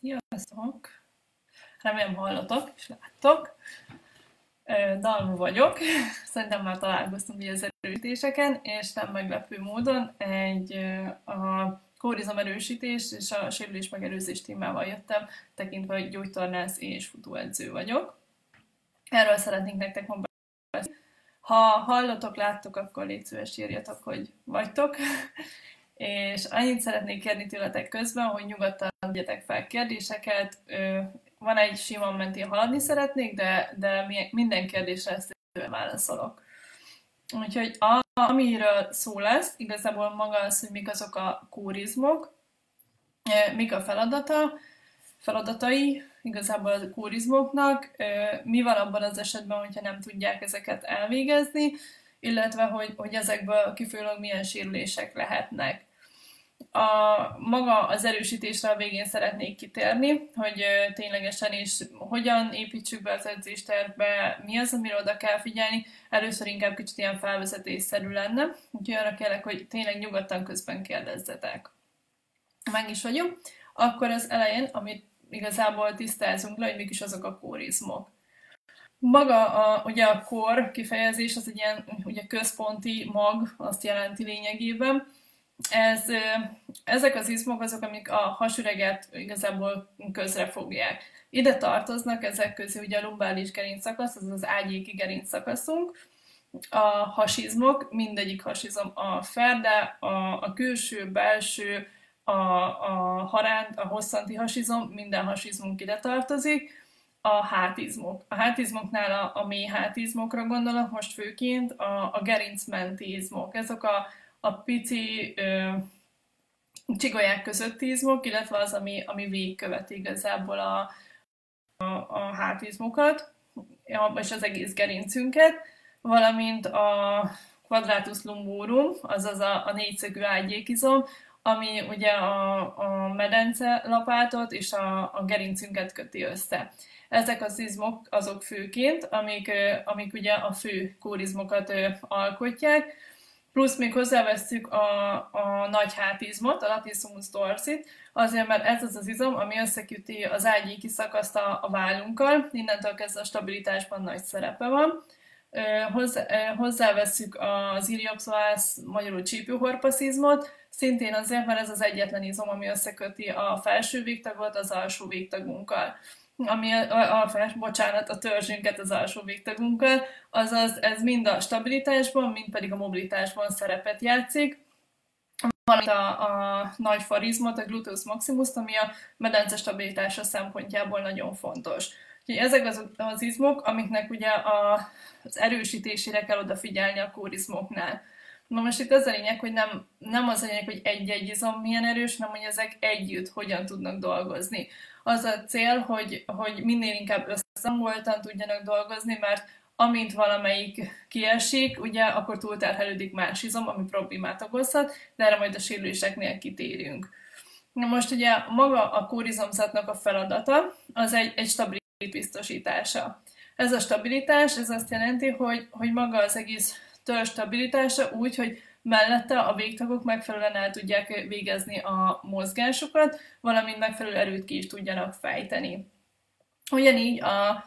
Sziasztok! Remélem hallatok és láttok. Dalma vagyok, szerintem már találkoztam így az erősítéseken, és nem meglepő módon egy a kórizom erősítés és a sérülés megelőzés témával jöttem, tekintve, hogy gyógytornász és futóedző vagyok. Erről szeretnék nektek ma. Ha hallotok, láttok, akkor légy szíves írjatok, hogy vagytok és annyit szeretnék kérni tőletek közben, hogy nyugodtan tegyetek fel kérdéseket. Van egy sima mentén haladni szeretnék, de, de minden kérdésre ezt válaszolok. Úgyhogy a, amiről szó lesz, igazából maga az, hogy mik azok a kórizmok, mik a feladata, feladatai igazából a kórizmoknak, mi van abban az esetben, hogyha nem tudják ezeket elvégezni, illetve hogy, hogy ezekből kifolyólag milyen sérülések lehetnek a maga az erősítésre a végén szeretnék kitérni, hogy ténylegesen is hogyan építsük be az edzéstervbe, mi az, amire oda kell figyelni. Először inkább kicsit ilyen felvezetésszerű lenne, úgyhogy arra kérlek, hogy tényleg nyugodtan közben kérdezzetek. Meg is vagyunk. Akkor az elején, amit igazából tisztázunk le, hogy mik is azok a kórizmok. Maga a, ugye a kor kifejezés az egy ilyen ugye központi mag, azt jelenti lényegében, ez, ezek az izmok azok, amik a hasüreget igazából közre fogják. Ide tartoznak ezek közé ugye a lumbális gerinc-szakasz, az az ágyéki gerinc-szakaszunk, a hasizmok, mindegyik hasizom a ferde, a, a külső, belső, a, a haránt, a hosszanti hasizom, minden hasizmunk ide tartozik, a hátizmok. A hátizmoknál a, a mély hátizmokra gondolok most főként, a, a gerincmenti izmok. Ezek a a pici ö, csigolyák közötti izmok, illetve az, ami, ami végigköveti igazából a, a, a hátizmokat, és az egész gerincünket, valamint a quadratus lumborum, azaz a, a négyszögű ágyékizom, ami ugye a, a medence lapátot és a, a gerincünket köti össze. Ezek az izmok azok főként, amik, amik ugye a fő kórizmokat alkotják, plusz még hozzáveszünk a, a nagy hátizmot, a latissimus dorsit, azért, mert ez az az izom, ami összeköti az ágyéki szakaszt a, a vállunkkal, innentől kezdve a stabilitásban nagy szerepe van. Hozzá, hozzáveszünk az iliopsoas, magyarul csípőhorpaszizmot, szintén azért, mert ez az egyetlen izom, ami összeköti a felső végtagot az alsó végtagunkkal ami a, a, a, bocsánat, a törzsünket az alsó végtagunkkal, azaz ez mind a stabilitásban, mind pedig a mobilitásban szerepet játszik, valamint a, a nagy farizmot, a gluteus maximus, ami a medence stabilitása szempontjából nagyon fontos. Úgyhogy ezek az, az izmok, amiknek ugye a, az erősítésére kell odafigyelni a kórizmoknál. Na most itt az a lényeg, hogy nem, nem az a lényeg, hogy egy-egy izom milyen erős, hanem hogy ezek együtt hogyan tudnak dolgozni az a cél, hogy, hogy minél inkább összehangoltan tudjanak dolgozni, mert amint valamelyik kiesik, ugye, akkor túlterhelődik más izom, ami problémát okozhat, de erre majd a sérüléseknél kitérünk. Na most ugye maga a kórizomzatnak a feladata az egy, egy stabilitás biztosítása. Ez a stabilitás, ez azt jelenti, hogy, hogy maga az egész törzs stabilitása úgy, hogy mellette a végtagok megfelelően el tudják végezni a mozgásokat, valamint megfelelő erőt ki is tudjanak fejteni. Ugyanígy a,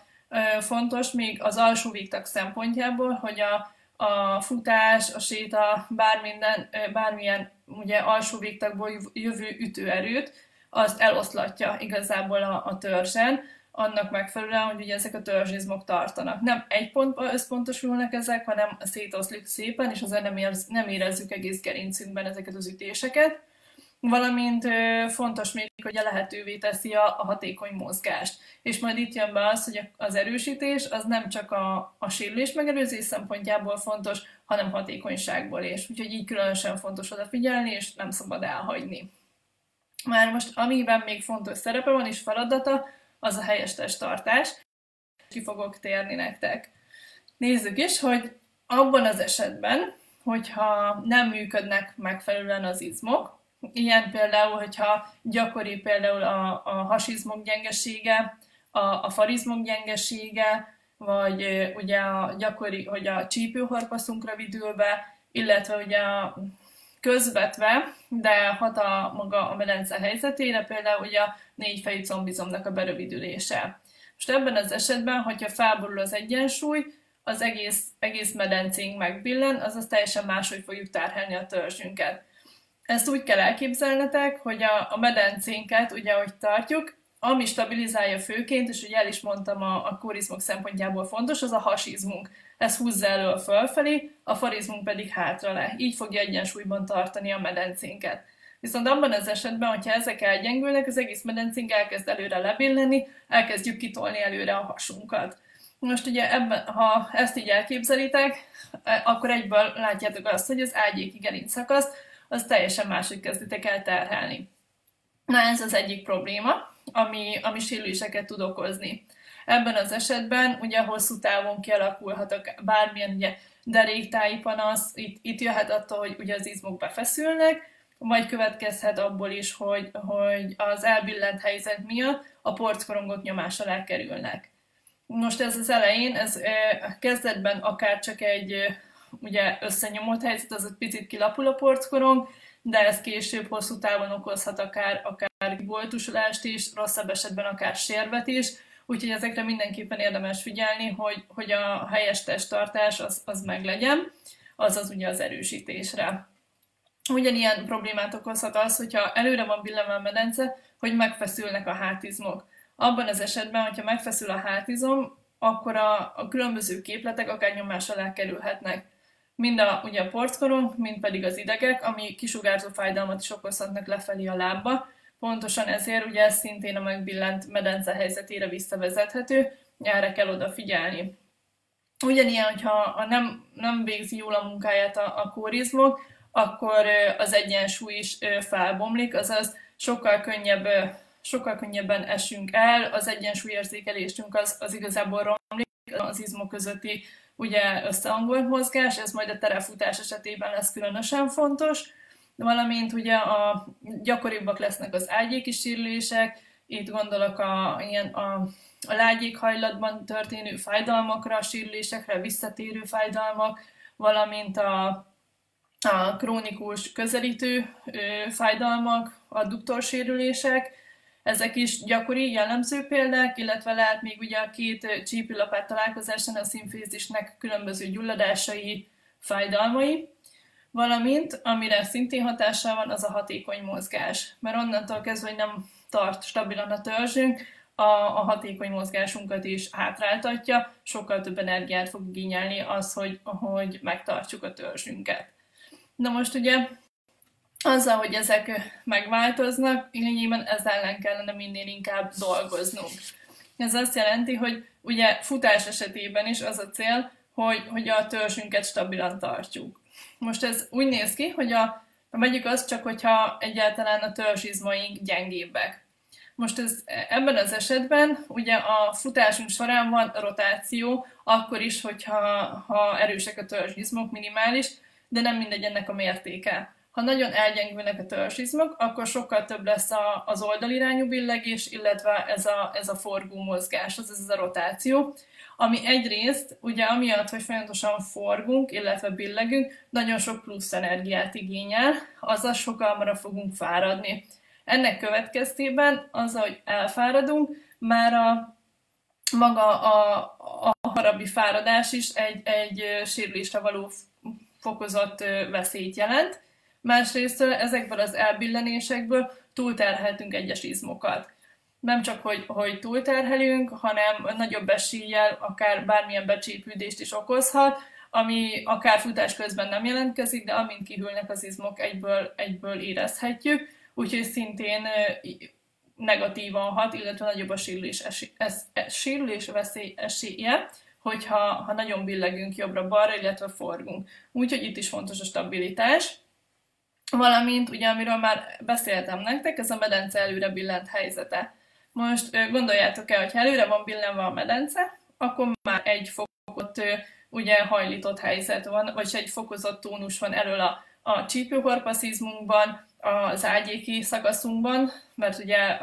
fontos még az alsó végtag szempontjából, hogy a, a futás, a séta, bármilyen, bármilyen ugye alsó végtagból jövő ütőerőt, azt eloszlatja igazából a, a törzsen, annak megfelelően, hogy ugye ezek a törzsizmok tartanak. Nem egy pontba összpontosulnak ezek, hanem szétoszlik szépen, és azért nem, érz, nem érezzük egész gerincünkben ezeket az ütéseket. Valamint fontos még, hogy lehetővé teszi a, a hatékony mozgást. És majd itt jön be az, hogy az erősítés az nem csak a, a sérülés megelőzés szempontjából fontos, hanem hatékonyságból is. Úgyhogy így különösen fontos odafigyelni, és nem szabad elhagyni. Már most amiben még fontos szerepe van és feladata, az a helyes testtartás. Ki fogok térni nektek. Nézzük is, hogy abban az esetben, hogyha nem működnek megfelelően az izmok, ilyen például, hogyha gyakori például a, a hasizmok gyengesége, a, a farizmok gyengesége, vagy ugye a gyakori, hogy a csípőharpaszunk rövidül be, illetve ugye a közvetve, de hat a maga a medence helyzetére, például ugye a négyfejű combizomnak a berövidülése. Most ebben az esetben, hogyha felborul az egyensúly, az egész, egész medencénk megbillen, azaz teljesen máshogy fogjuk terhelni a törzsünket. Ezt úgy kell elképzelnetek, hogy a, a medencénket, ugye ahogy tartjuk, ami stabilizálja főként, és ugye el is mondtam a, a korizmok szempontjából fontos, az a hasizmunk. Ez húzza elő fölfelé, a farizmunk pedig hátra le. Így fogja egyensúlyban tartani a medencénket. Viszont abban az esetben, hogyha ezek elgyengülnek, az egész medencénk elkezd előre lebilleni, elkezdjük kitolni előre a hasunkat. Most ugye ebben, ha ezt így elképzelitek, e, akkor egyből látjátok azt, hogy az ágyéki gerinc szakasz, az teljesen máshogy kezditek el terhelni. Na ez az egyik probléma, ami, ami sérüléseket tud okozni. Ebben az esetben ugye hosszú távon kialakulhat bármilyen ugye, deréktáji panasz, itt, itt jöhet attól, hogy ugye az izmok befeszülnek, vagy következhet abból is, hogy, hogy az elbillent helyzet miatt a porckorongok nyomás alá kerülnek. Most ez az elején, ez kezdetben akár csak egy ugye összenyomott helyzet, az egy picit kilapul a porckorong, de ez később hosszú távon okozhat akár, akár boltusolást is, rosszabb esetben akár sérvet is, úgyhogy ezekre mindenképpen érdemes figyelni, hogy, hogy a helyes testtartás az, az meglegyen, azaz ugye az erősítésre. Ugyanilyen problémát okozhat az, hogyha előre van billenve a medence, hogy megfeszülnek a hátizmok. Abban az esetben, hogyha megfeszül a hátizom, akkor a, a különböző képletek akár nyomás alá kerülhetnek. Mind a, ugye a porckorong, mind pedig az idegek, ami kisugárzó fájdalmat is okozhatnak lefelé a lábba. Pontosan ezért ugye ez szintén a megbillent medence helyzetére visszavezethető, erre kell odafigyelni. Ugyanilyen, hogyha a nem, nem végzi jól a munkáját a, a kórizmok, akkor az egyensúly is felbomlik, azaz sokkal könnyebb sokkal könnyebben esünk el, az egyensúlyérzékelésünk az, az igazából romlik, az izmok közötti ugye összehangolt mozgás, ez majd a terefutás esetében lesz különösen fontos, valamint ugye a gyakoribbak lesznek az ágyéki sérülések, itt gondolok a, ilyen a, a lágyék hajlatban történő fájdalmakra, sérülésekre, visszatérő fájdalmak, valamint a, a krónikus közelítő ö, fájdalmak, adduktorsérülések, ezek is gyakori, jellemző példák, illetve lehet még ugye a két csípőlapát találkozásán a szimfézisnek különböző gyulladásai, fájdalmai, valamint, amire szintén hatással van, az a hatékony mozgás. Mert onnantól kezdve, hogy nem tart stabilan a törzsünk, a, a hatékony mozgásunkat is hátráltatja, sokkal több energiát fog igényelni az, hogy, hogy megtartsuk a törzsünket. Na most ugye azzal, hogy ezek megváltoznak, lényegében ezzel ellen kellene minél inkább dolgoznunk. Ez azt jelenti, hogy ugye futás esetében is az a cél, hogy, hogy a törzsünket stabilan tartjuk. Most ez úgy néz ki, hogy a, a megyük az csak, hogyha egyáltalán a törzsizmaink gyengébbek. Most ez, ebben az esetben ugye a futásunk során van rotáció, akkor is, hogyha ha erősek a törzsizmok, minimális, de nem mindegy ennek a mértéke. Ha nagyon elgyengülnek a törzsizmok, akkor sokkal több lesz a, az oldalirányú billegés, illetve ez a, ez a forgó mozgás, az ez a rotáció, ami egyrészt, ugye amiatt, hogy folyamatosan forgunk, illetve billegünk, nagyon sok plusz energiát igényel, azaz sokkal hamarabb fogunk fáradni. Ennek következtében az, hogy elfáradunk, már a maga a, a harabbi fáradás is egy, egy sérülésre való fokozott veszélyt jelent, Másrészt ezekből az elbillenésekből túlterheltünk egyes izmokat. Nem csak, hogy, hogy túlterhelünk, hanem nagyobb eséllyel akár bármilyen becsípődést is okozhat, ami akár futás közben nem jelentkezik, de amint kihűlnek az izmok, egyből, egyből érezhetjük, úgyhogy szintén negatívan hat, illetve nagyobb a sérülés, esély, ez, ez, sérülés veszély esélye, hogyha ha nagyon billegünk jobbra-balra, illetve forgunk. Úgyhogy itt is fontos a stabilitás. Valamint, ugye, amiről már beszéltem nektek, ez a medence előre billent helyzete. Most gondoljátok el, hogy ha előre van billenve a medence, akkor már egy fokot ugye hajlított helyzet van, vagy egy fokozott tónus van elől a, a csípőkorpaszizmunkban, az ágyéki szakaszunkban, mert ugye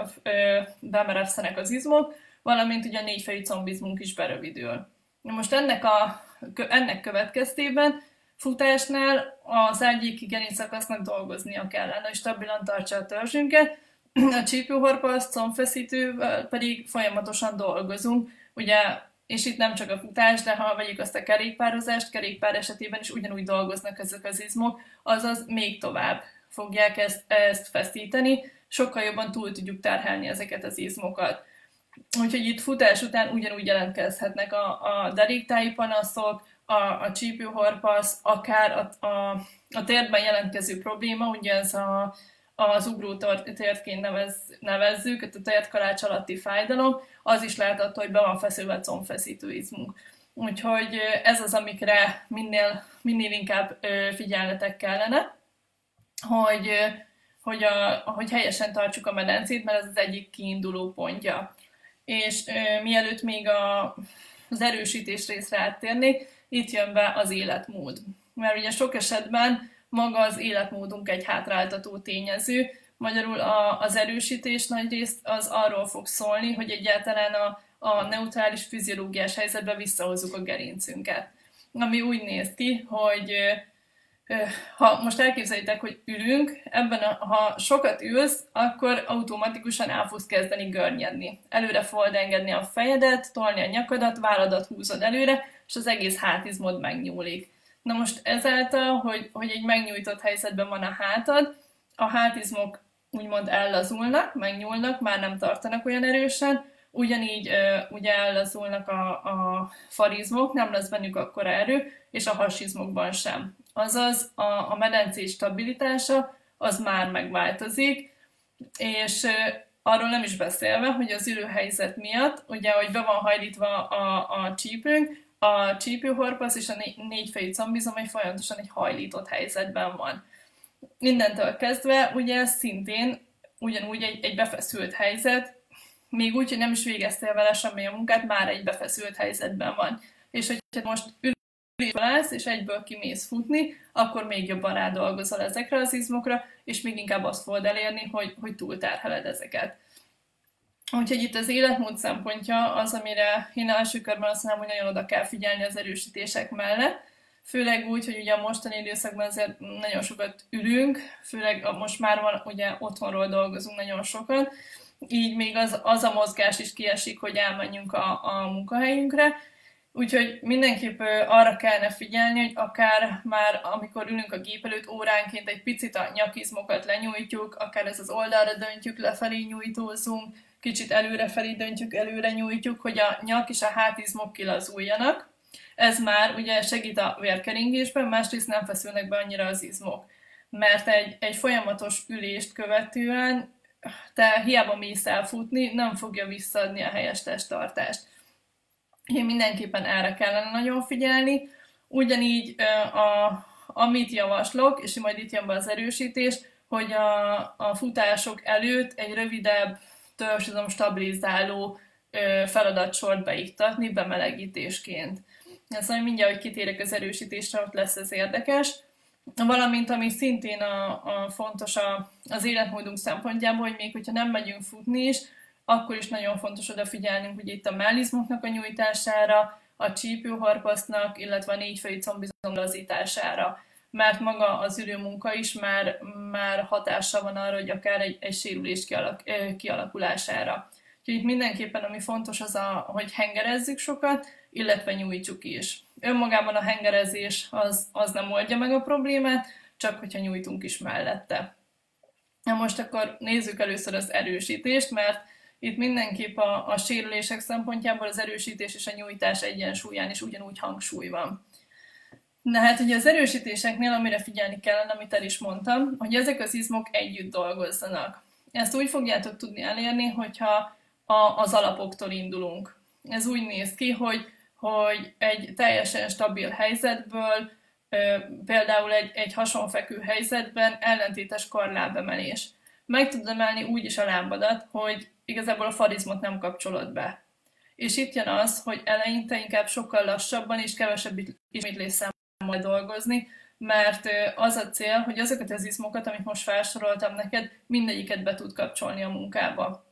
bemerevszenek az izmok, valamint ugye a négyfejű combizmunk is berövidül. Most ennek, a, ennek következtében futásnál az egyik gerincszakasznak dolgoznia kellene, hogy stabilan tartsa a törzsünket, a csípőhorpasz, combfeszítővel pedig folyamatosan dolgozunk, ugye, és itt nem csak a futás, de ha vegyük azt a kerékpározást, kerékpár esetében is ugyanúgy dolgoznak ezek az izmok, azaz még tovább fogják ezt, ezt feszíteni, sokkal jobban túl tudjuk terhelni ezeket az izmokat. Úgyhogy itt futás után ugyanúgy jelentkezhetnek a, a deréktáji panaszok, a, a csípőhorpasz, akár a, a, a térben jelentkező probléma, ugye ez a, az ugró tértként nevez, nevezzük, a tértkalács alatti fájdalom, az is lehet attól, hogy be van feszülve a combfeszítő. Úgyhogy ez az, amikre minél, minél inkább figyelnetek kellene, hogy, hogy, a, hogy helyesen tartsuk a medencét, mert ez az egyik kiinduló pontja. És mielőtt még a, az erősítés részre áttérnék, itt jön be az életmód. Mert ugye sok esetben maga az életmódunk egy hátráltató tényező, magyarul a, az erősítés nagy részt az arról fog szólni, hogy egyáltalán a, a neutrális fiziológiás helyzetbe visszahozzuk a gerincünket. Ami úgy néz ki, hogy ha most elképzeljétek, hogy ülünk, ebben a, ha sokat ülsz, akkor automatikusan el fogsz kezdeni görnyedni. Előre fogod engedni a fejedet, tolni a nyakadat, válladat húzod előre, és az egész hátizmod megnyúlik. Na most ezáltal, hogy, hogy egy megnyújtott helyzetben van a hátad, a hátizmok úgymond ellazulnak, megnyúlnak, már nem tartanak olyan erősen, ugyanígy ugye ellazulnak a, a farizmok, nem lesz bennük akkora erő, és a hasizmokban sem. Azaz a, a medencés stabilitása az már megváltozik, és arról nem is beszélve, hogy az ülőhelyzet miatt, ugye, hogy be van hajlítva a, a csípőnk, a csípőhorpasz és a négyfejű combizom egy folyamatosan egy hajlított helyzetben van. Mindentől kezdve ugye szintén ugyanúgy egy, egy befeszült helyzet, még úgy, hogy nem is végeztél vele a munkát, már egy befeszült helyzetben van. És hogyha most ülésben lesz, és egyből kimész futni, akkor még jobban rádolgozol ezekre az izmokra, és még inkább azt fogod elérni, hogy, hogy túlterheled ezeket. Úgyhogy itt az életmód szempontja az, amire én első körben azt mondom, hogy nagyon oda kell figyelni az erősítések mellett, főleg úgy, hogy ugye a mostani időszakban azért nagyon sokat ülünk, főleg most már van, ugye otthonról dolgozunk nagyon sokan, így még az, az a mozgás is kiesik, hogy elmenjünk a, a munkahelyünkre, Úgyhogy mindenképp arra kellene figyelni, hogy akár már amikor ülünk a gép előtt óránként egy picit a nyakizmokat lenyújtjuk, akár ez az oldalra döntjük, lefelé nyújtózunk, kicsit előrefelé döntjük, előre nyújtjuk, hogy a nyak és a hátizmok kilazuljanak. Ez már ugye segít a vérkeringésben, másrészt nem feszülnek be annyira az izmok. Mert egy, egy folyamatos ülést követően te hiába mész elfutni, nem fogja visszaadni a helyes testtartást. Én mindenképpen erre kellene nagyon figyelni. Ugyanígy a, amit javaslok, és majd itt jön be az erősítés, hogy a, a futások előtt egy rövidebb törzsizom stabilizáló feladatsort beiktatni bemelegítésként. Ez majd mindjárt, hogy kitérek az erősítésre, ott lesz ez érdekes. Valamint, ami szintén a, a fontos a, az életmódunk szempontjából, hogy még hogyha nem megyünk futni is, akkor is nagyon fontos odafigyelnünk hogy itt a mellizmoknak a nyújtására, a csípőharpasznak, illetve a négyfejű combizom lazítására mert maga az ülőmunka is már, már hatása van arra, hogy akár egy, egy sérülés kialak, kialakulására. Úgyhogy itt mindenképpen ami fontos az, a, hogy hengerezzük sokat, illetve nyújtsuk is. Önmagában a hengerezés az, az nem oldja meg a problémát, csak hogyha nyújtunk is mellette. Na most akkor nézzük először az erősítést, mert itt mindenképp a, a sérülések szempontjából az erősítés és a nyújtás egyensúlyán is ugyanúgy hangsúly van. Na hát ugye az erősítéseknél, amire figyelni kellene, amit el is mondtam, hogy ezek az izmok együtt dolgozzanak. Ezt úgy fogjátok tudni elérni, hogyha a, az alapoktól indulunk. Ez úgy néz ki, hogy, hogy egy teljesen stabil helyzetből, például egy, egy hasonfekvő helyzetben ellentétes karlábemelés. Meg tud emelni úgy is a lábadat, hogy igazából a farizmot nem kapcsolod be. És itt jön az, hogy eleinte inkább sokkal lassabban és kevesebb ismétléssel majd dolgozni, mert az a cél, hogy azokat az izmokat, amit most felsoroltam neked, mindegyiket be tud kapcsolni a munkába.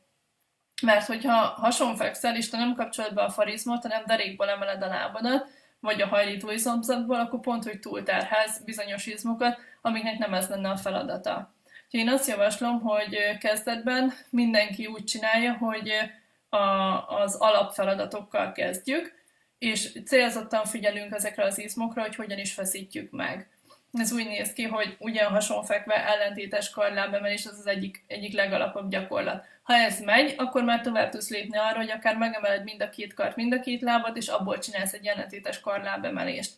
Mert hogyha hasonfekszel, és te nem kapcsolod be a farizmot, hanem derékból emeled a lábadat, vagy a hajlító izomzatból, akkor pont, hogy túlterhelsz bizonyos izmokat, amiknek nem ez lenne a feladata. Úgyhogy én azt javaslom, hogy kezdetben mindenki úgy csinálja, hogy a, az alapfeladatokkal kezdjük, és célzottan figyelünk ezekre az izmokra, hogy hogyan is feszítjük meg. Ez úgy néz ki, hogy ugyan hasonfekve ellentétes karlábemelés az az egyik, egyik legalapabb gyakorlat. Ha ez megy, akkor már tovább tudsz lépni arra, hogy akár megemeled mind a két kart, mind a két lábat, és abból csinálsz egy ellentétes karlábemelést.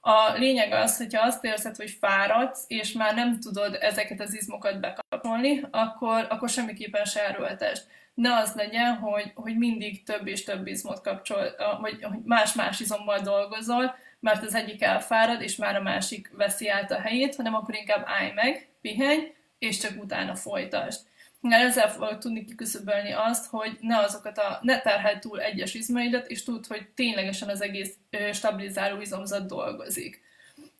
A lényeg az, hogyha azt érzed, hogy fáradsz, és már nem tudod ezeket az izmokat bekapcsolni, akkor, akkor semmiképpen se erőltesd. Ne az legyen, hogy, hogy mindig több és több izmot kapcsol, vagy más-más izommal dolgozol, mert az egyik elfárad, és már a másik veszi át a helyét, hanem akkor inkább állj meg, pihenj, és csak utána folytasd. Mert ezzel fogod tudni kiküszöbölni azt, hogy ne azokat a, ne terheld túl egyes izmaidat, és tudd, hogy ténylegesen az egész stabilizáló izomzat dolgozik.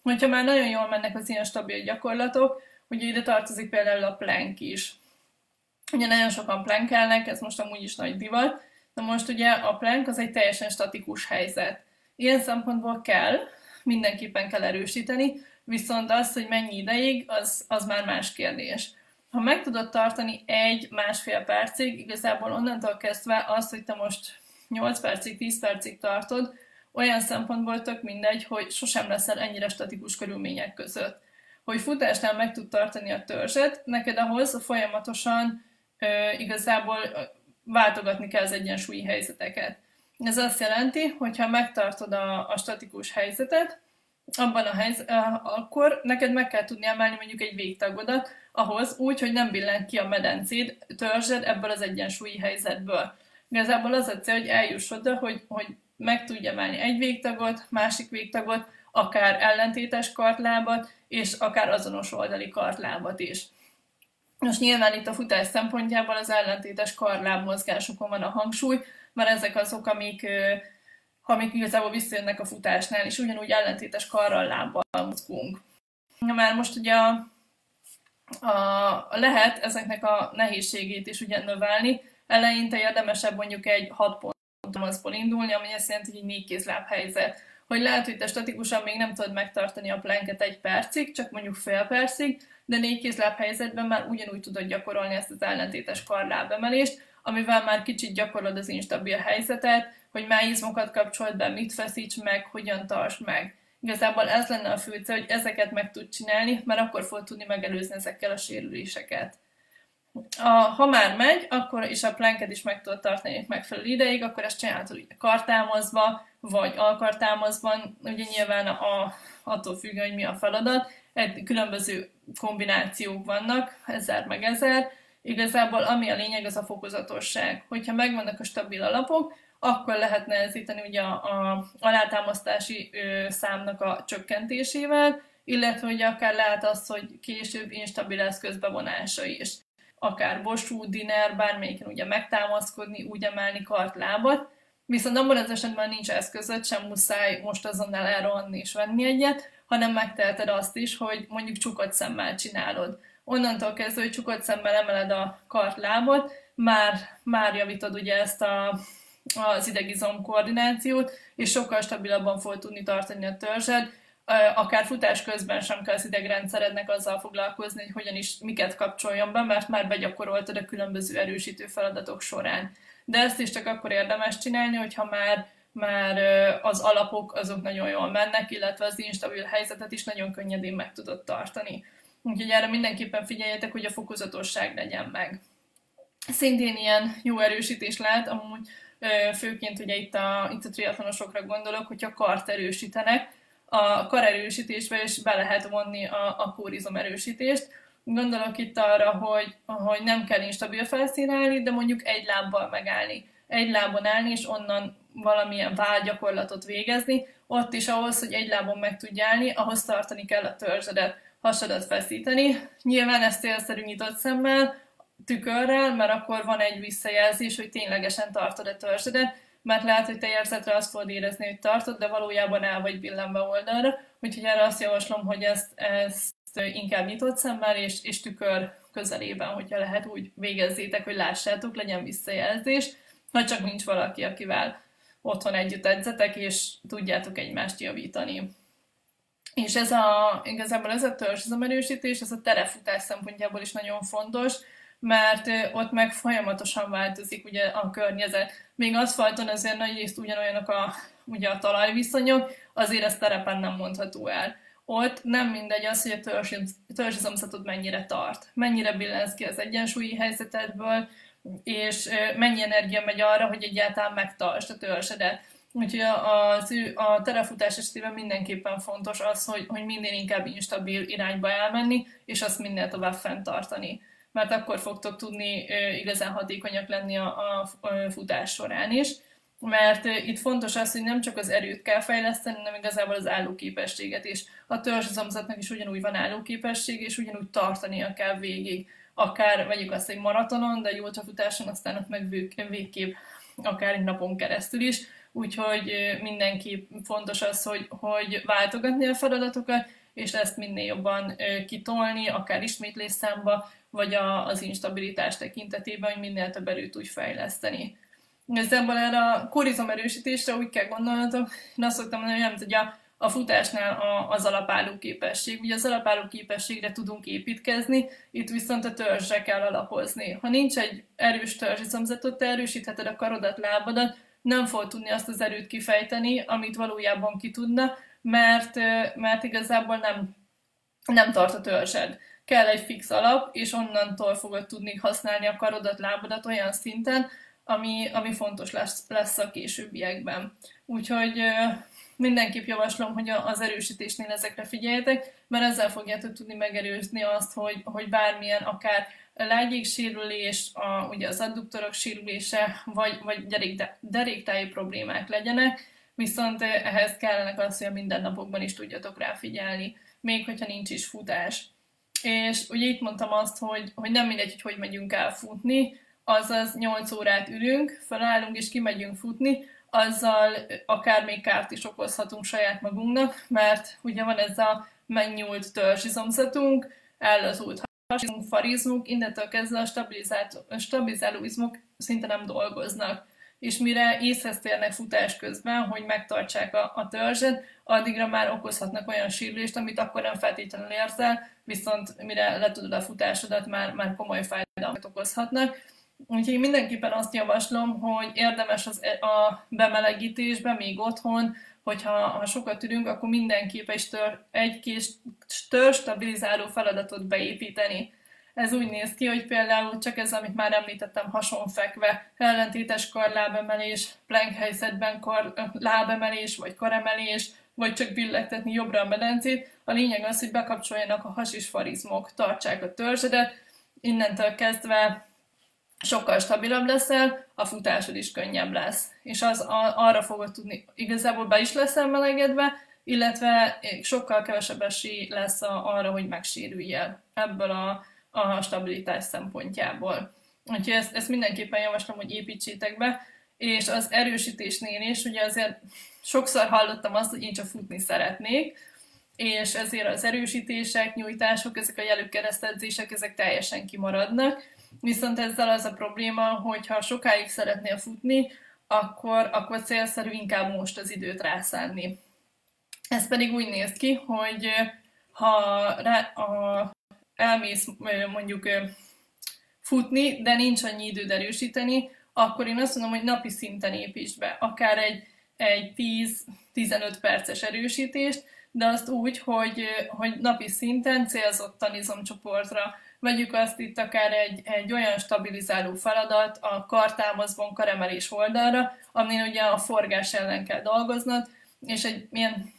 Hogyha már nagyon jól mennek az ilyen stabil gyakorlatok, ugye ide tartozik például a plank is. Ugye nagyon sokan plankelnek, ez most amúgy is nagy divat, de most ugye a plank az egy teljesen statikus helyzet. Ilyen szempontból kell, mindenképpen kell erősíteni, viszont az, hogy mennyi ideig, az, az már más kérdés. Ha meg tudod tartani egy-másfél percig, igazából onnantól kezdve az, hogy te most 8 percig, 10 percig tartod, olyan szempontból tök mindegy, hogy sosem leszel ennyire statikus körülmények között. Hogy futásnál meg tud tartani a törzset, neked ahhoz folyamatosan igazából váltogatni kell az egyensúlyi helyzeteket. Ez azt jelenti, hogy ha megtartod a, a statikus helyzetet, abban a helyzet, akkor neked meg kell tudni emelni mondjuk egy végtagodat ahhoz, úgy, hogy nem billen ki a medencéd, törzsed ebből az egyensúlyi helyzetből. Igazából az a cél, hogy eljuss oda, hogy, hogy meg tudj emelni egy végtagot, másik végtagot, akár ellentétes kartlábat, és akár azonos oldali kartlábat is. Most nyilván itt a futás szempontjából az ellentétes karláb mozgásokon van a hangsúly, mert ezek azok, amik, amik igazából visszajönnek a futásnál, és ugyanúgy ellentétes karral, lábbal mozgunk. Már most ugye a, a, lehet ezeknek a nehézségét is ugye növelni, eleinte érdemesebb mondjuk egy 6 pontomazból indulni, ami azt jelenti, hogy négy kézláb helyzet. Hogy lehet, hogy te statikusan még nem tudod megtartani a planket egy percig, csak mondjuk fél percig, de négy kézláb helyzetben már ugyanúgy tudod gyakorolni ezt az ellentétes karlábemelést, amivel már kicsit gyakorlod az instabil helyzetet, hogy mely izmokat kapcsolt be, mit feszíts meg, hogyan tartsd meg. Igazából ez lenne a fő hogy ezeket meg tud csinálni, mert akkor fog tudni megelőzni ezekkel a sérüléseket. A, ha már megy, akkor is a planket is meg tudod tartani megfelelő ideig, akkor ezt csinálhatod ugye kartámozva, vagy alkartámozban, ugye nyilván a, attól függ, hogy mi a feladat, egy, különböző kombinációk vannak, ezer meg ezer, Igazából ami a lényeg, az a fokozatosság. Hogyha megvannak a stabil alapok, akkor lehet nehezíteni ugye a, a alátámasztási ö, számnak a csökkentésével, illetve hogy akár lehet az, hogy később instabil eszköz bevonása is. Akár bosú, diner, bármelyiken ugye megtámaszkodni, úgy emelni kartlábat, viszont abban az esetben nincs eszközöd, sem muszáj most azonnal elrohanni és venni egyet, hanem megteheted azt is, hogy mondjuk csukott szemmel csinálod onnantól kezdve, hogy csukott szemmel emeled a kartlábot, már, már javítod ugye ezt a, az idegizom koordinációt, és sokkal stabilabban fog tudni tartani a törzsed, akár futás közben sem kell az idegrendszerednek azzal foglalkozni, hogy hogyan is miket kapcsoljon be, mert már begyakoroltad a különböző erősítő feladatok során. De ezt is csak akkor érdemes csinálni, hogyha már már az alapok azok nagyon jól mennek, illetve az instabil helyzetet is nagyon könnyedén meg tudod tartani. Úgyhogy erre mindenképpen figyeljetek, hogy a fokozatosság legyen meg. Szintén ilyen jó erősítés lehet, amúgy főként ugye itt a, itt a triatlonosokra gondolok, hogyha kart erősítenek, a karerősítésbe is be lehet vonni a, a kórizom erősítést. Gondolok itt arra, hogy, hogy nem kell instabil felszín állni, de mondjuk egy lábbal megállni. Egy lábon állni, és onnan valamilyen vágyakorlatot végezni. Ott is ahhoz, hogy egy lábon meg tudj állni, ahhoz tartani kell a törzsedet hasadat feszíteni. Nyilván ezt célszerű nyitott szemmel, tükörrel, mert akkor van egy visszajelzés, hogy ténylegesen tartod a törzsedet, mert lehet, hogy te érzetre azt fogod érezni, hogy tartod, de valójában el vagy billenve oldalra, úgyhogy erre azt javaslom, hogy ezt, ezt inkább nyitott szemmel és, és tükör közelében, hogyha lehet úgy végezzétek, hogy lássátok, legyen visszajelzés, ha csak nincs valaki, akivel otthon együtt edzetek, és tudjátok egymást javítani. És ez a, igazából ez a törzsizomerősítés, ez a terefutás szempontjából is nagyon fontos, mert ott meg folyamatosan változik ugye a környezet. Még aszfalton azért nagy részt ugyanolyanok a, ugye a talajviszonyok, azért ez terepen nem mondható el. Ott nem mindegy az, hogy a törzsizomzatod mennyire tart, mennyire billensz ki az egyensúlyi helyzetedből, és mennyi energia megy arra, hogy egyáltalán megtartsd a törzsedet. Úgyhogy a, a, terefutás esetében mindenképpen fontos az, hogy, hogy minél inkább instabil irányba elmenni, és azt minél tovább fenntartani. Mert akkor fogtok tudni igazán hatékonyak lenni a, a futás során is. Mert itt fontos az, hogy nem csak az erőt kell fejleszteni, hanem igazából az állóképességet is. A törzsizomzatnak is ugyanúgy van állóképesség, és ugyanúgy tartania kell végig. Akár vegyük azt egy maratonon, de egy ultrafutáson aztán ott meg végképp akár egy napon keresztül is úgyhogy mindenki fontos az, hogy, hogy váltogatni a feladatokat, és ezt minél jobban kitolni, akár ismétlésszámba, vagy a, az instabilitás tekintetében, hogy minél több erőt úgy fejleszteni. Ezzel erre a korizom erősítésre úgy kell gondolnatok, én azt szoktam mondani, hogy nem tudja, a futásnál a, az alapálló képesség. Ugye az alapálló képességre tudunk építkezni, itt viszont a törzsre kell alapozni. Ha nincs egy erős törzsizomzatot, te erősítheted a karodat, lábadat, nem fog tudni azt az erőt kifejteni, amit valójában ki tudna, mert, mert igazából nem, nem tart a törzsed. Kell egy fix alap, és onnantól fogod tudni használni a karodat, lábadat olyan szinten, ami, ami fontos lesz, lesz a későbbiekben. Úgyhogy mindenképp javaslom, hogy az erősítésnél ezekre figyeljetek, mert ezzel fogjátok tudni megerőzni azt, hogy, hogy bármilyen, akár lágyéksérülés, a, ugye az adduktorok sérülése, vagy, vagy deréktáji problémák legyenek, viszont ehhez kellenek az, hogy a mindennapokban is tudjatok rá figyelni, még hogyha nincs is futás. És ugye itt mondtam azt, hogy, hogy nem mindegy, hogy hogy megyünk el futni, azaz 8 órát ülünk, felállunk és kimegyünk futni, azzal akár még kárt is okozhatunk saját magunknak, mert ugye van ez a megnyúlt törzsizomzatunk, ellazult hasizmunk, farizmunk, innentől kezdve a stabilizáló izmok szinte nem dolgoznak. És mire észhez térnek futás közben, hogy megtartsák a, a törzset, addigra már okozhatnak olyan sérülést, amit akkor nem feltétlenül érzel, viszont mire letudod a futásodat, már, már komoly fájdalmat okozhatnak. Úgyhogy mindenképpen azt javaslom, hogy érdemes az, e, a bemelegítésben, még otthon, hogyha ha sokat ülünk, akkor mindenképp egy, tör, egy kis stabilizáló feladatot beépíteni. Ez úgy néz ki, hogy például csak ez, amit már említettem, hasonfekve, ellentétes karlábemelés, plank helyzetben kar, lábemelés, vagy karemelés, vagy csak billegtetni jobbra a medencét. A lényeg az, hogy bekapcsoljanak a hasis farizmok, tartsák a törzsedet, innentől kezdve sokkal stabilabb leszel, a futásod is könnyebb lesz. És az a, arra fogod tudni, igazából be is leszel melegedve, illetve sokkal kevesebb esély lesz a, arra, hogy megsérüljél ebből a, a stabilitás szempontjából. Úgyhogy ezt, ezt mindenképpen javaslom, hogy építsétek be, és az erősítésnél is, ugye azért sokszor hallottam azt, hogy én csak futni szeretnék, és ezért az erősítések, nyújtások, ezek a jelőkeresztedzések, ezek teljesen kimaradnak, Viszont ezzel az a probléma, hogy ha sokáig szeretnél futni, akkor, akkor célszerű inkább most az időt rászánni. Ez pedig úgy néz ki, hogy ha rá, a, elmész mondjuk futni, de nincs annyi időd erősíteni, akkor én azt mondom, hogy napi szinten építs be, akár egy, egy 10-15 perces erősítést, de azt úgy, hogy, hogy napi szinten célzottan izomcsoportra Vegyük azt itt akár egy, egy olyan stabilizáló feladat a kartámaszban karemelés oldalra, amin ugye a forgás ellen kell dolgoznod, és egy milyen,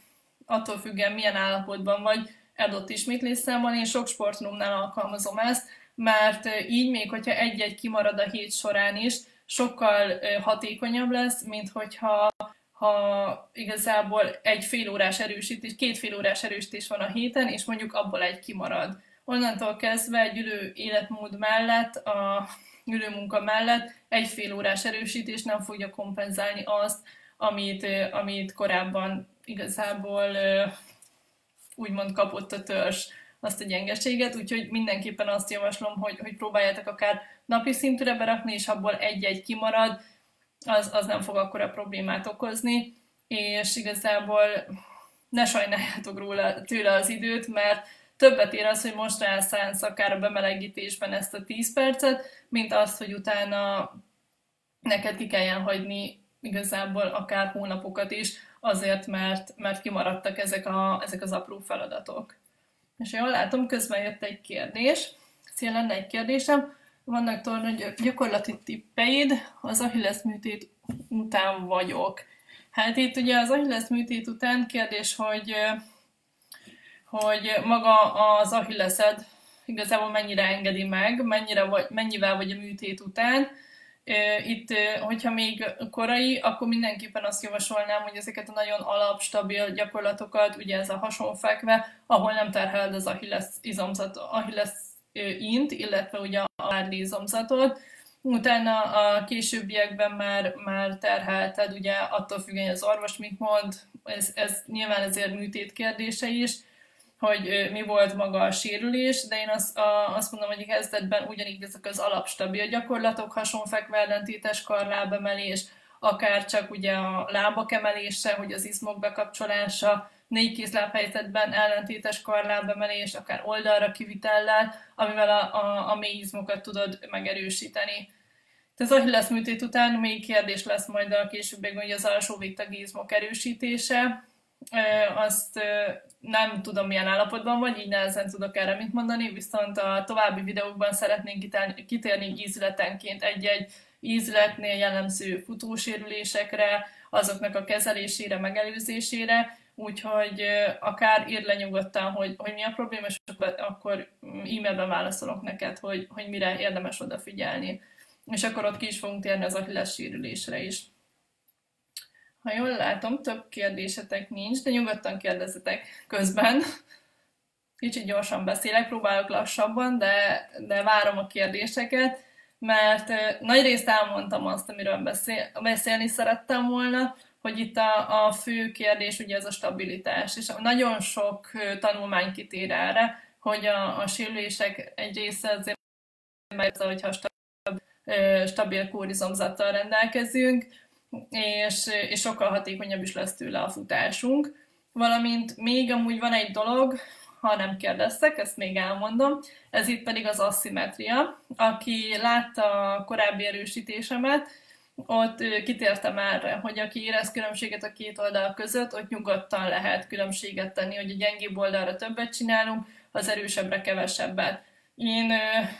attól függően milyen állapotban vagy, adott ismétlésszámban, én sok sportrumnál alkalmazom ezt, mert így még, hogyha egy-egy kimarad a hét során is, sokkal hatékonyabb lesz, mint hogyha ha igazából egy fél órás erősítés, két fél órás erősítés van a héten, és mondjuk abból egy kimarad onnantól kezdve egy ülő életmód mellett, a ülő munka mellett egy fél órás erősítés nem fogja kompenzálni azt, amit, amit korábban igazából úgymond kapott a törzs azt a gyengeséget, úgyhogy mindenképpen azt javaslom, hogy, hogy próbáljátok akár napi szintűre berakni, és abból egy-egy kimarad, az, az nem fog akkora problémát okozni, és igazából ne sajnáljátok róla, tőle az időt, mert többet ér az, hogy most elszánsz akár a bemelegítésben ezt a 10 percet, mint az, hogy utána neked ki kelljen hagyni igazából akár hónapokat is, azért, mert, mert kimaradtak ezek, a, ezek az apró feladatok. És jól látom, közben jött egy kérdés. Szia, lenne egy kérdésem. Vannak torna gyakorlati tippeid, az Achilles műtét után vagyok. Hát itt ugye az Achilles műtét után kérdés, hogy, hogy maga az Achillesed igazából mennyire engedi meg, mennyire vagy, mennyivel vagy a műtét után, itt, hogyha még korai, akkor mindenképpen azt javasolnám, hogy ezeket a nagyon alap, stabil gyakorlatokat, ugye ez a hasonfekve, ahol nem terheled az Achilles izomzat, Achilles int, illetve ugye a lárli izomzatot, utána a későbbiekben már, már terhelted, ugye attól függően, az orvos mit mond, ez, ez nyilván ezért műtét kérdése is, hogy mi volt maga a sérülés, de én azt, a, azt mondom, hogy a kezdetben ugyanígy ezek az alapstabil gyakorlatok, hasonfekve ellentétes karlábemelés, akár csak ugye a lábak emelése, hogy az izmok bekapcsolása, négy kézláb helyzetben ellentétes karlábemelés, akár oldalra kivitellel, amivel a, a, a mély izmokat tudod megerősíteni. Tehát az Achilles műtét után még kérdés lesz majd a későbbiekben, hogy az alsó végtagi izmok erősítése, azt nem tudom milyen állapotban vagy, így nehezen tudok erre mit mondani, viszont a további videókban szeretnénk kitérni ízletenként egy-egy ízletnél jellemző futósérülésekre, azoknak a kezelésére, megelőzésére, úgyhogy akár írd le nyugodtan, hogy, hogy mi a probléma, és akkor e-mailben válaszolok neked, hogy, hogy mire érdemes odafigyelni. És akkor ott ki is fogunk térni az Achilles sérülésre is. Ha jól látom, több kérdésetek nincs, de nyugodtan kérdezzetek közben. Kicsit gyorsan beszélek, próbálok lassabban, de, de várom a kérdéseket, mert nagy részt elmondtam azt, amiről beszél, beszélni szerettem volna, hogy itt a, a fő kérdés ugye ez a stabilitás, és nagyon sok tanulmány kitér erre, hogy a, a sérülések egy része azért mert hogyha stabil, stabil kórizomzattal rendelkezünk, és, és sokkal hatékonyabb is lesz tőle a futásunk. Valamint még amúgy van egy dolog, ha nem kérdeztek, ezt még elmondom, ez itt pedig az aszimetria. Aki látta a korábbi erősítésemet, ott kitértem erre, hogy aki érez különbséget a két oldal között, ott nyugodtan lehet különbséget tenni, hogy a gyengébb oldalra többet csinálunk, az erősebbre kevesebbet. Én,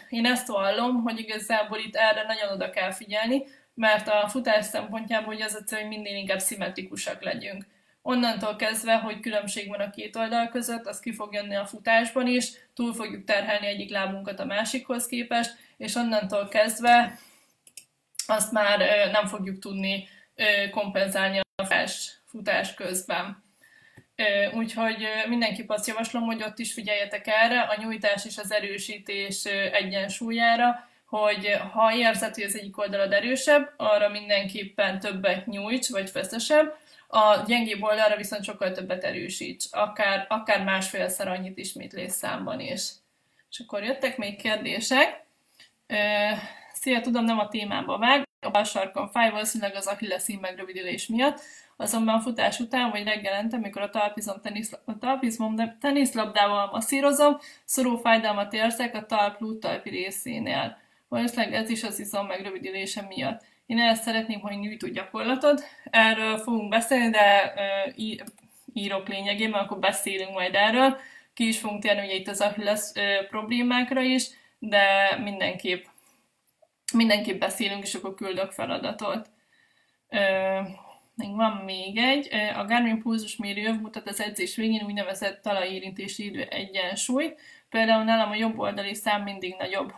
én ezt vallom, hogy igazából itt erre nagyon oda kell figyelni, mert a futás szempontjából hogy az a cél, hogy minél inkább szimmetrikusak legyünk. Onnantól kezdve, hogy különbség van a két oldal között, az ki fog jönni a futásban is, túl fogjuk terhelni egyik lábunkat a másikhoz képest, és onnantól kezdve azt már nem fogjuk tudni kompenzálni a futás, futás közben. Úgyhogy mindenképp azt javaslom, hogy ott is figyeljetek erre, a nyújtás és az erősítés egyensúlyára, hogy ha érzed, hogy az egyik oldalad erősebb, arra mindenképpen többet nyújts, vagy feszesebb, a gyengébb oldalra viszont sokkal többet erősíts, akár, akár másfélszer annyit ismétlés számban is. És akkor jöttek még kérdések. Szia, tudom, nem a témába vág, a bal sarkon fáj, valószínűleg az Achilles szín megrövidülés miatt, azonban a futás után vagy reggelente, amikor a talpizom, tenisz, a talpizmom teniszlabdával masszírozom, szorú fájdalmat érzek a talp talpi részénél. Valószínűleg ez is az izom megrövidülése miatt. Én ezt szeretném, hogy nyújtó gyakorlatod. Erről fogunk beszélni, de írok lényegében, akkor beszélünk majd erről. Ki is fogunk térni ugye itt az uh, problémákra is, de mindenképp, mindenképp beszélünk, és akkor küldök feladatot. Uh, még van még egy. A Garmin mérő mutat az edzés végén úgynevezett talajérintési idő egyensúlyt. Például nálam a jobb oldali szám mindig nagyobb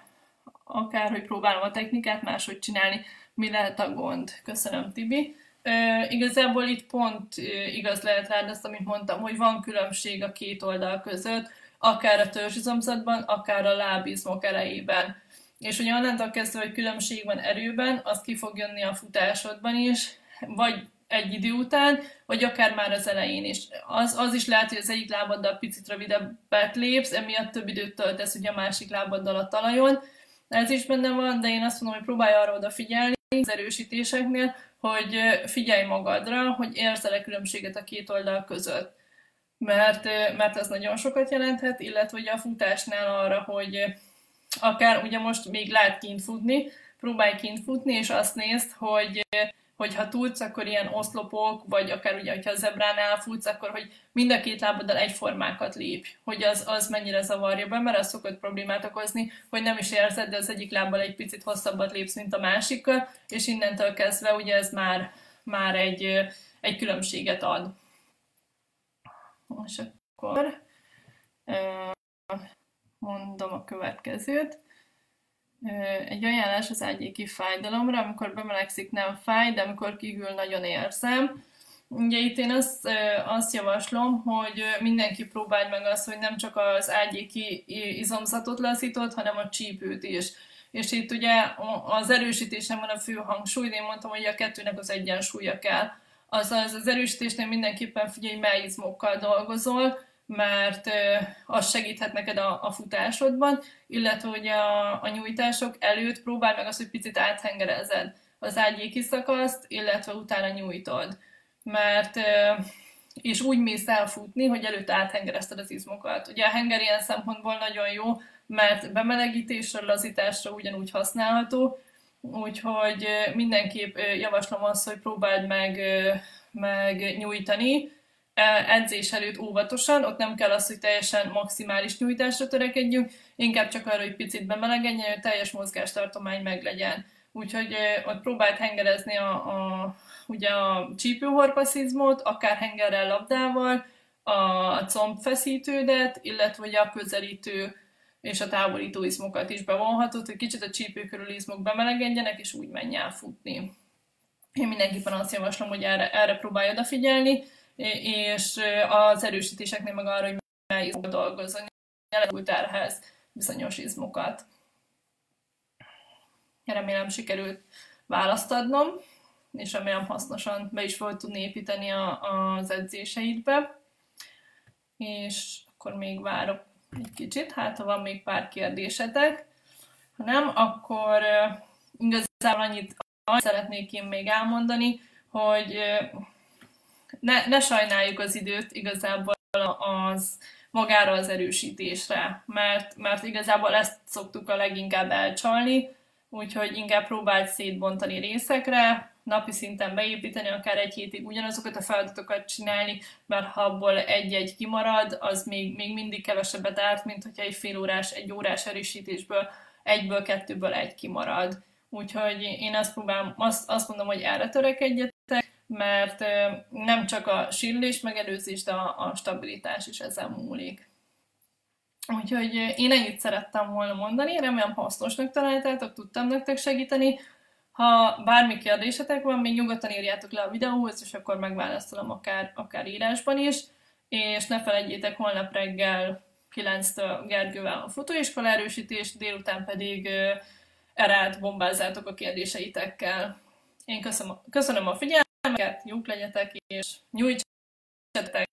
akárhogy próbálom a technikát máshogy csinálni, mi lehet a gond. Köszönöm, Tibi. Ö, igazából itt pont igaz lehet rád azt, amit mondtam, hogy van különbség a két oldal között, akár a törzsizomzatban, akár a lábizmok elejében. És hogy onnantól kezdve, hogy különbség van erőben, az ki fog jönni a futásodban is, vagy egy idő után, vagy akár már az elején is. Az, az is lehet, hogy az egyik lábaddal picit rövidebbet lépsz, emiatt több időt töltesz ugye a másik lábaddal a talajon, ez is benne van, de én azt mondom, hogy próbálj arra odafigyelni az erősítéseknél, hogy figyelj magadra, hogy érzel-e különbséget a két oldal között. Mert, mert ez nagyon sokat jelenthet, illetve ugye a futásnál arra, hogy akár ugye most még lehet kint futni, próbálj kint futni, és azt nézd, hogy hogy ha tudsz, akkor ilyen oszlopok, vagy akár ugye, hogyha a zebránál futsz, akkor hogy mind a két lábaddal egyformákat lépj, hogy az, az mennyire zavarja be, mert az szokott problémát okozni, hogy nem is érzed, de az egyik lábbal egy picit hosszabbat lépsz, mint a másikkal, és innentől kezdve ugye ez már, már egy, egy különbséget ad. És akkor mondom a következőt. Egy ajánlás az ágyéki fájdalomra, amikor bemelegszik nem fáj, de amikor kívül nagyon érzem. Ugye itt én azt, azt javaslom, hogy mindenki próbálj meg azt, hogy nem csak az ágyéki izomzatot lazított, hanem a csípőt is. És itt ugye az erősítésen van a fő hangsúly, én mondtam, hogy a kettőnek az egyensúlya kell. Azaz az erősítésnél mindenképpen figyelj, mely izmokkal dolgozol, mert az segíthet neked a, a futásodban, illetve hogy a, a nyújtások előtt próbálj meg azt, hogy picit áthengerezed az ágyéki szakaszt, illetve utána nyújtod. Mert és úgy mész elfutni, hogy előtt áthengerezted az izmokat. Ugye a henger ilyen szempontból nagyon jó, mert bemelegítésre, lazításra ugyanúgy használható, úgyhogy mindenképp javaslom azt, hogy próbáld meg, meg nyújtani, edzés előtt óvatosan, ott nem kell az, hogy teljesen maximális nyújtásra törekedjünk, inkább csak arra, hogy picit bemelegedjen, hogy teljes mozgástartomány meglegyen. Úgyhogy ott próbált hengerezni a, a, ugye a csípőhorpaszizmot, akár hengerrel, labdával, a combfeszítődet, illetve ugye a közelítő és a távolító izmokat is bevonhatod, hogy kicsit a csípő körül izmok bemelegedjenek, és úgy menj el futni. Én mindenképpen azt javaslom, hogy erre, erre próbálj odafigyelni, és az erősítéseknél meg arra, hogy mely izmok dolgozzon, jelenleg terhez bizonyos izmokat. Remélem sikerült választ adnom, és remélem hasznosan be is volt tudni építeni a, az edzéseidbe. És akkor még várok egy kicsit, hát ha van még pár kérdésetek. Ha nem, akkor igazából annyit szeretnék én még elmondani, hogy ne, ne sajnáljuk az időt igazából az magára az erősítésre, mert, mert igazából ezt szoktuk a leginkább elcsalni, úgyhogy inkább próbáld szétbontani részekre, napi szinten beépíteni, akár egy hétig ugyanazokat a feladatokat csinálni, mert ha abból egy-egy kimarad, az még, még mindig kevesebbet árt, mint hogyha egy fél órás, egy órás erősítésből egyből, kettőből egy kimarad. Úgyhogy én azt próbálom, azt, azt mondom, hogy erre törekedjetek, mert nem csak a sillés megelőzés, de a, a stabilitás is ezen múlik. Úgyhogy én ennyit szerettem volna mondani, remélem hasznosnak találtátok, tudtam nektek segíteni. Ha bármi kérdésetek van, még nyugodtan írjátok le a videóhoz, és akkor megválaszolom akár, akár írásban is. És ne felejtjétek, holnap reggel 9-től Gergővel a futóiskola erősítés, délután pedig erát bombázzátok a kérdéseitekkel. Én köszönöm, köszönöm a figyelmet, jók legyetek, és nyújtsatok